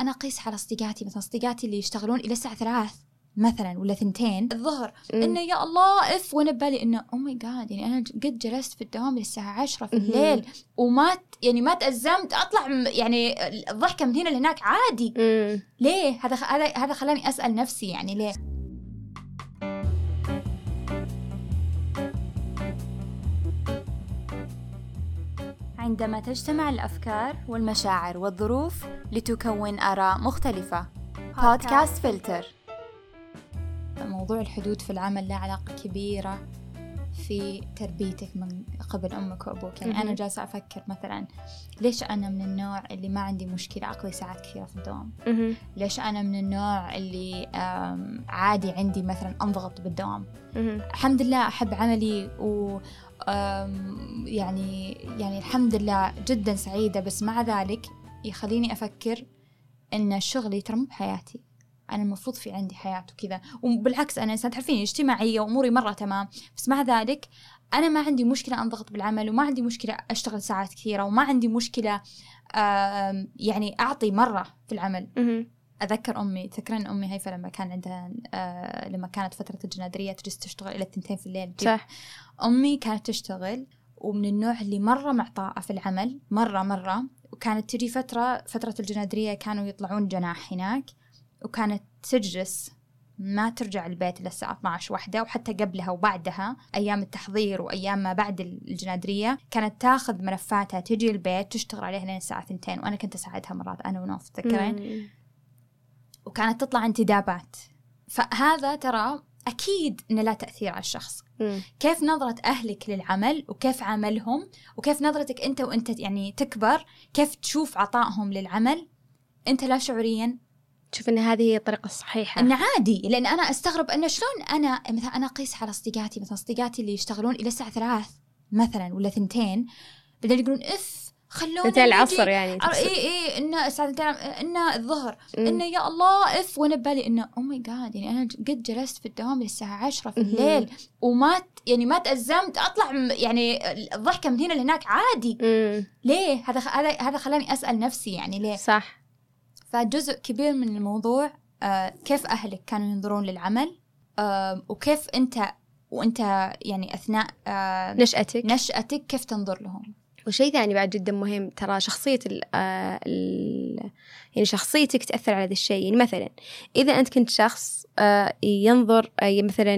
أنا أقيس على أصدقائي مثلا أصدقائي اللي يشتغلون إلى الساعة ثلاث مثلا ولا ثنتين الظهر. إنه يا الله إف وأنا ببالي إنه oh my God يعني أنا قد جلست في الدوام للساعه 10 في. الليل وما يعني ما تأزمت أطلع يعني الضحكة من هنا لهناك عادي مم. ليه هذا هذا هذا خلاني أسأل نفسي يعني ليه عندما تجتمع الأفكار والمشاعر والظروف لتكون آراء مختلفة. بودكاست فلتر موضوع الحدود في العمل له علاقة كبيرة في تربيتك من قبل أمك وأبوك يعني أنا مهم. جالسة أفكر مثلا ليش أنا من النوع اللي ما عندي مشكلة أقضي ساعات كثيرة في الدوام. ليش أنا من النوع اللي عادي عندي مثلا أنضغط بالدوام. الحمد لله أحب عملي و يعني يعني الحمد لله جدا سعيدة بس مع ذلك يخليني أفكر إن شغلي ترى مو بحياتي أنا المفروض في عندي حياة وكذا وبالعكس أنا إنسان تعرفين اجتماعية وأموري مرة تمام. بس مع ذلك أنا ما عندي مشكلة أنضغط بالعمل وما عندي مشكلة أشتغل ساعات كثيرة وما عندي مشكلة آم، يعني أعطي مرة في العمل. مهم. اتذكر أمي تذكرين أمي هيفا لما كان عندها آه لما كانت فترة الجنادرية تجلس تشتغل إلى الثنتين في الليل. صح. أمي كانت تشتغل ومن النوع اللي مرة معطاءة في العمل مرة مرة. وكانت تجي فترة فترة الجنادرية كانوا يطلعون جناح هناك. وكانت تجلس ما ترجع البيت إلا الساعة 12 واحدة وحتى قبلها وبعدها أيام التحضير وأيام ما بعد الجنادرية كانت تاخذ ملفاتها تجي البيت تشتغل عليها لين الساعة 2 وأنا كنت أساعدها مرات أنا ونوف تذكرين. وكانت تطلع انتدابات فهذا ترى أكيد إنه لا تأثير على الشخص مم. كيف نظرة أهلك للعمل وكيف عملهم وكيف نظرتك أنت وأنت يعني تكبر كيف تشوف عطائهم للعمل أنت لا شعوريا تشوف إن هذه هي الطريقة الصحيحة إنه عادي لأن أنا أستغرب أنه شلون أنا مثلا أنا أقيس على أصدقائي مثلا أصدقائي اللي يشتغلون إلى الساعة ثلاث مثلا ولا ثنتين بعدين يقولون إف خلونا ثنتين العصر يعني اي. اي انه الساعة 2 انه الظهر. انه يا الله إف وأنا ببالي انه oh my God يعني أنا قد جلست في الدوام للساعه 10 في. الليل وما يعني ما تأزمت أطلع يعني الضحكة من هنا لهناك عادي مم. ليه هذا هذا خلاني أسأل نفسي يعني ليه صح فجزء كبير من الموضوع آه كيف أهلك كانوا ينظرون للعمل وكيف أنت وأنت يعني أثناء آه نشأتك. نشأتك كيف تنظر لهم؟ وشيء ثاني بعد جدا مهم ترى شخصية ال آه، ال يعني شخصيتك تأثر على هذا الشيء. يعني مثلا إذا أنت كنت شخص آه، ينظر مثلا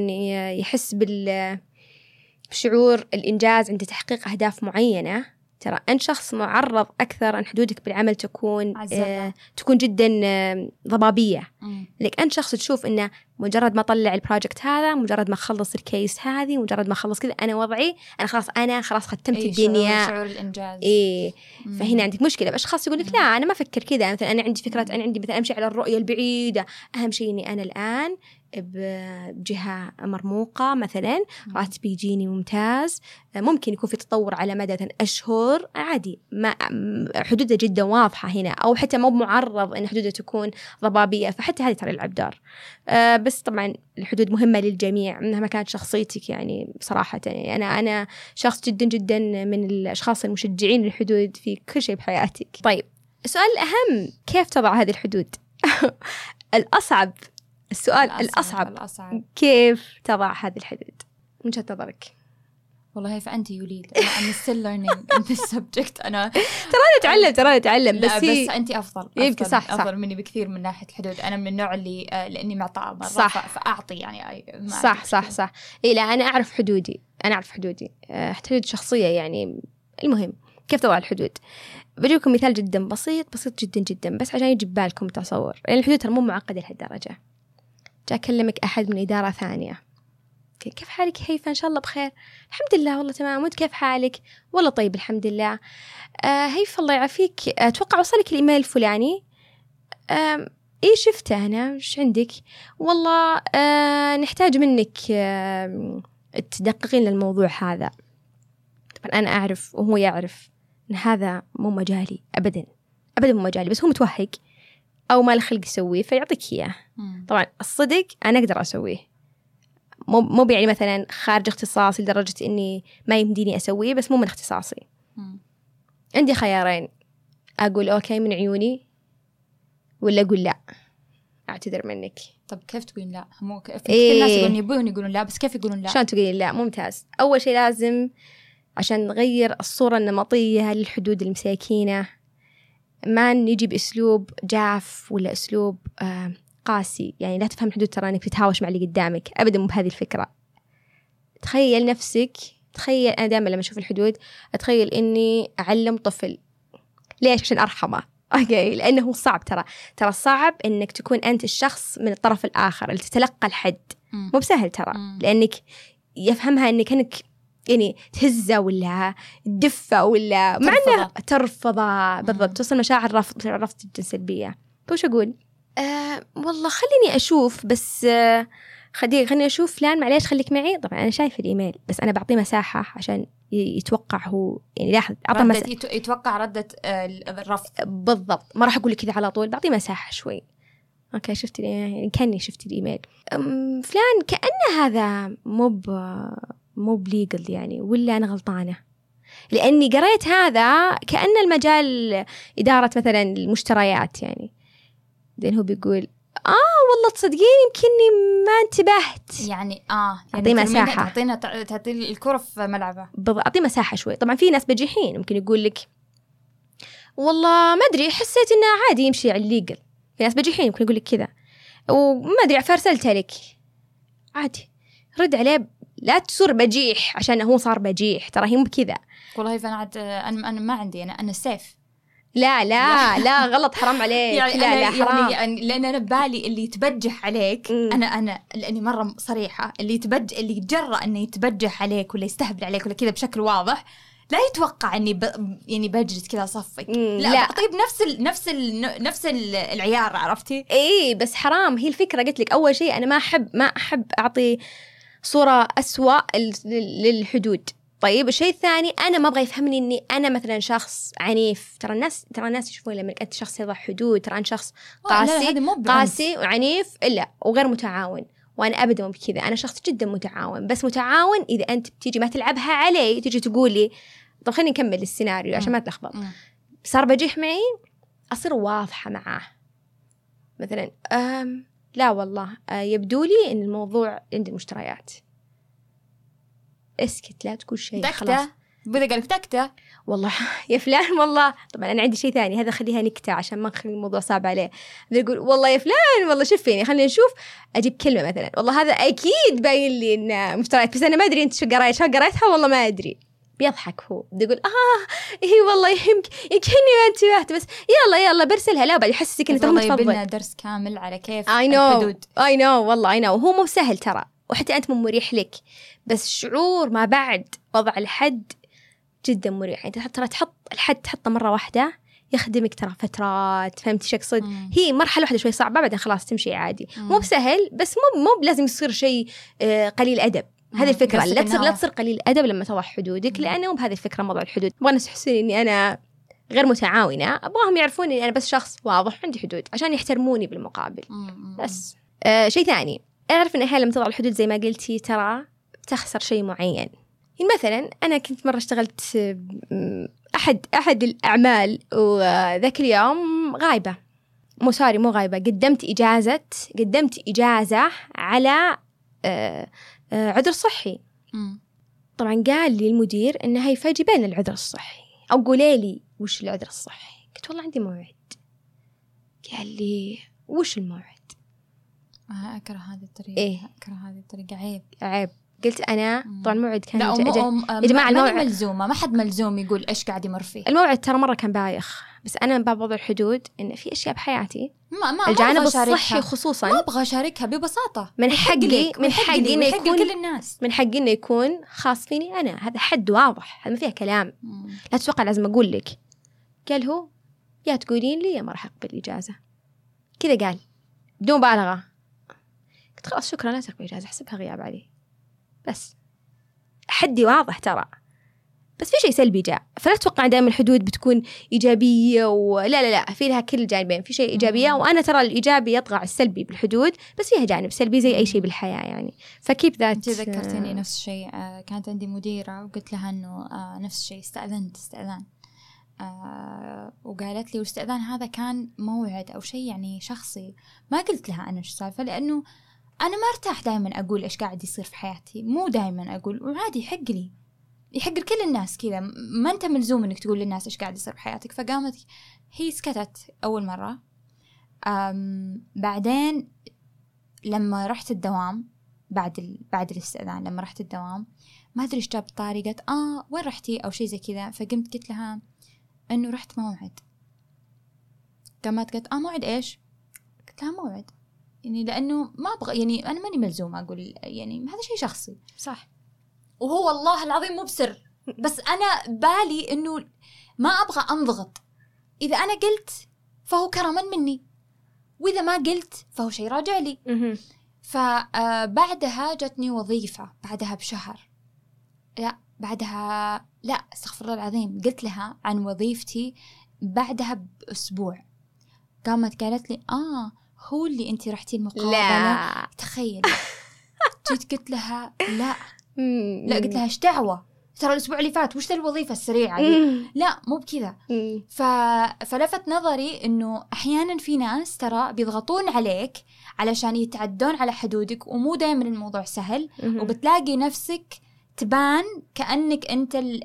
يحس بال بشعور الإنجاز عند تحقيق أهداف معينة ترى أنت شخص معرض أكثر أن حدودك بالعمل تكون. آه، تكون جدا آه، ضبابية. لك أنت شخص تشوف إنه مجرد ما أطلع ال project هذا مجرد ما أخلص ال case هذه مجرد ما أخلص كذا أنا وضعي أنا خلاص أنا خلاص ختمت أي الدنيا. شعور, شعور الإنجاز. إيه. مم. فهنا عندك مشكلة. بأشخاص يقول لك لا أنا ما أفكر كذا. مثلا أنا عندي فكرة أنا عندي مثلا أمشي على الرؤية البعيدة. أهم شيء إني أنا الآن ب- بجهة مرموقة مثلا. راتبي يجيني ممتاز. ممكن يكون في تطور على مدى أشهر. عادي ما حدوده جدا واضحة هنا أو حتى مو معرض إن حدوده تكون ضبابية فحتى هذه ترى يلعب دور آه، بس طبعا الحدود مهمة للجميع مهما كانت شخصيتك يعني بصراحه يعني أنا أنا شخص جدا جدا من الأشخاص المشجعين للحدود في كل شيء بحياتك. طيب السؤال الأهم كيف تضع هذه الحدود؟ الأصعب السؤال الأصعب الأصعب. كيف تضع هذه الحدود؟ من وجهه نظرك. والله فأنت يوليد. أنا I'm still learning in this subject. أنا أنا أتعلم ترى أتعلم لا بس, بس أنت أفضل يمكن أفضل- صح، صح. أفضل مني بكثير من ناحية الحدود أنا من النوع اللي آه، لأني معطاء مرة صح. فأعطي يعني صح صح. صح. إيه لا أنا أعرف حدودي. أنا أعرف حدودي. آه، حدود شخصية يعني. المهم كيف تضع الحدود؟ بجيبكم مثال جدا بسيط بسيط جدا جدا بس عشان يجي ببالكم تصور. لأن الحدود ترى مو معقدة لهالدرجة. جاء أكلمك أحد من إدارة ثانية. ك- كيف حالك هيفا إن شاء الله بخير. الحمد لله والله تمام. وأنت كيف حالك؟ والله طيب الحمد لله. آه هيفا الله يعافيك. أتوقع وصلك الإيميل الفلاني. آم، إيه شفته أنا. إيش عندك؟ والله آه نحتاج منك آه تدققين للموضوع هذا. طبعا أنا أعرف وهو يعرف إن هذا مو مجالي ابدا. ابدا مو مجالي بس هو متوهق. أو ما له خلق يسويه فيعطيك إياه. طبعا الصدق أنا أقدر أسويه. مو مو يعني مثلا خارج اختصاصي لدرجة إني ما يمديني أسويه بس مو من اختصاصي. مم. عندي خيارين. أقول أوكي من عيوني ولا أقول لا. أعتذر منك. طب كيف تقولين لا؟ مو ك... في إيه. كثير ناس يقولون يبون يقولون لا بس كيف يقولون لا؟ شلون تقولين لا؟ ممتاز. أول شيء لازم عشان نغير الصورة النمطية للحدود المساكينة. ما نجي بأسلوب جاف ولا أسلوب آه قاسي. يعني لا تفهم الحدود ترى إنك تتهاوش مع اللي قدامك. ابدا مو بهذه الفكرة. تخيل نفسك تخيل أنا دائما لما أشوف الحدود أتخيل إني أعلم طفل. ليش؟ عشان أرحمه. أوكي؟ لأنه صعب ترى. ترى صعب إنك تكون أنت الشخص من الطرف الآخر اللي تتلقى الحد. مو بسهل ترى. لأنك يفهمها إنك أنك يعني تهزه ولا تدفه ولا مع انه ترفضه. بالضبط. توصل مشاعر رفض مشاعر رفض جدا سلبيه فوش أقول؟ آه والله خليني أشوف بس آه خليني خليني أشوف فلان معليش خليك معي. طبعا أنا شايف الإيميل بس أنا بعطيه مساحة عشان يتوقع هو. يعني لاحظ أعطى مساحة. يت- يتوقع ردة آه، الرفض. بالضبط. ما راح أقول لك كذا على طول. بعطيه مساحة شوي. okay شفت يعني كأني شفت الإيميل. فلان كانه هذا مو ب مو ب legal يعني ولا أنا غلطانة. لأني قريت هذا كأن المجال إدارة مثلا المشتريات يعني. بعدين هو بيقول آه والله تصدقين يمكنني ما انتبهت. يعني آه يعني مساحة. تعطينا تعطي الكرة في ملعبه. بالضبط أعطيه مساحة شوي. طبعا في ناس بجيحين ممكن يقول لك والله ما أدري حسيت إنه عادي يمشي على الليجل. في ناس بجيحين ممكن يقول لك كذا. وما أدري فارسلتها لك. عادي رد عليه لا تصير بجيح عشان هو صار بجيح ترى هي مو بكذا. والله فانا عاد أنا أنا ما عندي أنا أنا سيف. لا لا لا. غلط حرام عليك. يعني لا لا حرام. يعني, يعني لأن أنا ببالي اللي يتبجح عليك مم. أنا أنا لأني مرة صريحة اللي يتبج اللي يتجرأ إنه يتبجح عليك ولا يستهبل عليك ولا كذا بشكل واضح لا يتوقع إني ب... يعني بجلس كذا اصفك مم، لا, لا. بعطيه بنفس ال... نفس ال... نفس ال- العيار عرفتي؟ إيه بس حرام. هي الفكرة قلت لك أول شيء أنا ما أحب ما أحب أعطي صورة أسوأ للحدود. طيب الشيء الثاني أنا ما أبغى يفهمني إني أنا مثلا شخص عنيف. ترى الناس ترى الناس يشوفون لما أنت شخص يضع حدود ترى انت شخص لا، لا، قاسي. قاسي وعنيف إلا وغير متعاون. وأنا ابدا مو بكذا. أنا شخص جدا متعاون. بس متعاون إذا أنت بتيجي ما تلعبها علي تيجي تقولي طب خليني نكمل السيناريو عشان ما تلخبط. صار بجيح معي أصير واضحة معاه. مثلا أم لا والله. أه يبدو لي إن الموضوع عند المشتريات اسكت لا تقول شيء خلاص. بدأ قال لك دكتة والله يا فلان والله. طبعا أنا عندي شيء ثاني هذا خليها نكتة عشان ما نخلي الموضوع صعب عليه. بدي أقول والله يا فلان والله شوف فيني خلينا نشوف. أجيب كلمة مثلا والله هذا أكيد باين لي إنه مشتريات بس أنا ما أدري أنت شو قريت شو قريتها والله ما أدري. بيضحك هو. بدي أقول آه إيه والله يمكن يمكنني ما انتبهت بس يلا يلا برسلها لا بعد يحسسك إنه ترى متفضل. لنا درس كامل على كيف I know اي نو والله اي نو هو مو سهل ترى. وحتى أنت مو مريح لك. بس شعور ما بعد وضع الحد جدا مريح. يعني ترى تحط الحد تحطه مرة واحدة يخدمك ترى فترات. فهمتي شو أقصد. هي مرحلة واحدة شوي صعبة بعدين خلاص تمشي عادي. مم. مو بسهل بس مو مو بلازم يصير شيء آه، قليل أدب. هذه الفكرة لا تصير لا تصير قليل ادب لما تضع حدودك. لأنه بهذه الفكرة موضوع الحدود. أبغى الناس يحسون إني أنا غير متعاونة أبغاهم يعرفون إني أنا بس شخص واضح عندي حدود عشان يحترموني بالمقابل. بس. آه شيء ثاني. أعرف إن أحيانا لما تضع الحدود زي ما قلتي ترى بتخسر شيء معين. يعني مثلا أنا كنت مرة اشتغلت آه، أحد أحد الأعمال وذاك اليوم غايبة. مو سوري مو غايبة. قدمت إجازة قدمت إجازة على آه عذر صحي. مم. طبعا قال لي المدير انه هي فجيبين العذر الصحي. أو قولي لي وش العذر الصحي؟ قلت والله عندي موعد. قال لي وش الموعد؟ آه، أكره هذه الطريقة. إيه؟ أكره هذه الطريقة. عيب. عيب. قلت أنا. طبعا الموعد كان لا يا جماعة ما الموعد- ملزومة؟ ما حد ملزوم يقول إيش قاعد يمر فيه. الموعد ترى مرة كان بايخ بس أنا من باب وضع الحدود إن في أشياء بحياتي ما ما الجانب ما. الصحي ما خصوصا أبغى أشاركها ببساطة. من حقي من حقي إنه يكون لكل الناس. من حقي إنه يكون خاص فيني أنا. هذا حد واضح هذا ما فيها كلام. مم. لا تتوقع لازم أقول لك. قال هو يا تقولين لي يا ما راح أقبل الإجازة. كذا قال بدون مبالغة. قلت خلاص شكرا لا تقبل إجازة أحسبها غياب علي. بس. حدي واضح ترى. بس في شيء سلبي جاء. فلا تتوقع دائما الحدود بتكون إيجابية ولا لا لا في لها كل الجانبين في شيء إيجابية. وأنا ترى الإيجابي يطغى على السلبي بالحدود بس فيها جانب سلبي زي أي شيء بالحياة يعني. فكيف ذات ذكرتني نفس الشيء آه، كانت عندي مديرة وقلت لها إنه آه، نفس الشيء استأذنت استأذان آه وقالت لي والاستئذان هذا كان موعد أو شيء يعني شخصي. ما قلت لها أنا شو السالفة لأنه أنا ما أرتاح دائما أقول إيش قاعد يصير في حياتي مو دائما أقول وعادي يحق لي. يحق لكل الناس كذا. ما أنت ملزوم إنك تقول للناس إيش قاعد يصير في حياتك. فقامت هي سكتت أول مرة. أم بعدين لما رحت الدوام بعد ال... بعد الاستئذان لما رحت الدوام ما أدري إيش جاب طاري قالت آه وين رحتي؟ أو شيء زي كذا. فقمت قلت لها إنه رحت موعد. قامت قالت آه موعد إيش؟ قلت لها موعد. يعني لأنه ما أبغى يعني أنا ماني ملزومة أقول يعني هذا شيء شخصي. صح. وهو والله العظيم مو بسر. بس أنا بالي إنه ما أبغى أنضغط. إذا أنا قلت فهو كرما مني. وإذا ما قلت فهو شيء راجع لي. فبعدها جتني وظيفة بعدها بشهر. لا بعدها لا استغفر الله العظيم قلت لها عن وظيفتي بعدها بأسبوع. قامت قالت لي آه هو اللي أنت رحتي المقابلة؟ لا. تخيل جيت قلت لها لا. لا قلت لها إيش دعوة؟ ترى الأسبوع اللي فات وش ذا الوظيفة السريعة دي؟ لا مو بكذا. ف... فلفت نظري إنه أحيانا في ناس ترى بيضغطون عليك علشان يتعدون على حدودك ومو دائما الموضوع سهل. وبتلاقي نفسك تبان كأنك أنت ال...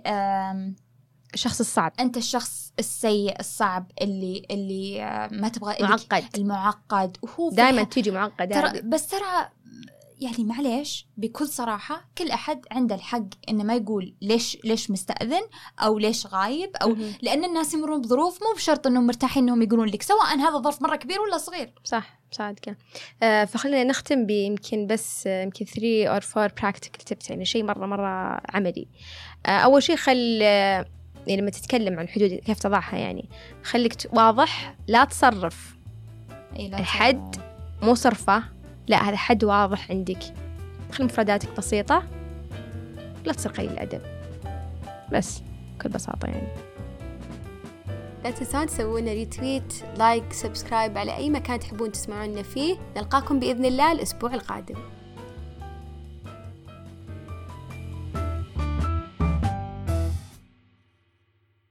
الشخص الصعب. أنت الشخص السيء الصعب اللي اللي آه، ما تبغى معقد. المعقد. وهو دائما تيجي معقدة ترى بس ترى يعني معليش بكل صراحة كل أحد عنده الحق إنه ما يقول ليش ليش مستأذن أو ليش غايب أو. لأن الناس يمرون بظروف مو بشرط إنهم مرتاحين إنهم يقولون لك سواء هذا ظرف مرة كبير ولا صغير. صح صادقة. آه فخلينا نختم بيمكن بس آه، يمكن 3 or 4 practical tips يعني شيء مرة مرة عملي. آه أول شيء خل آه، يعني لما تتكلم عن حدود كيف تضعها يعني خليك واضح لا تصرف. إيه لا الحد مو صرفة لا هذا حد واضح عندك. خلي مفرداتك بسيطة لا تصير قليل الأدب. بس بكل بساطة يعني. لا تنسون تسوون retweet like subscribe على أي مكان تحبون تسمعونا فيه. نلقاكم بإذن الله الأسبوع القادم.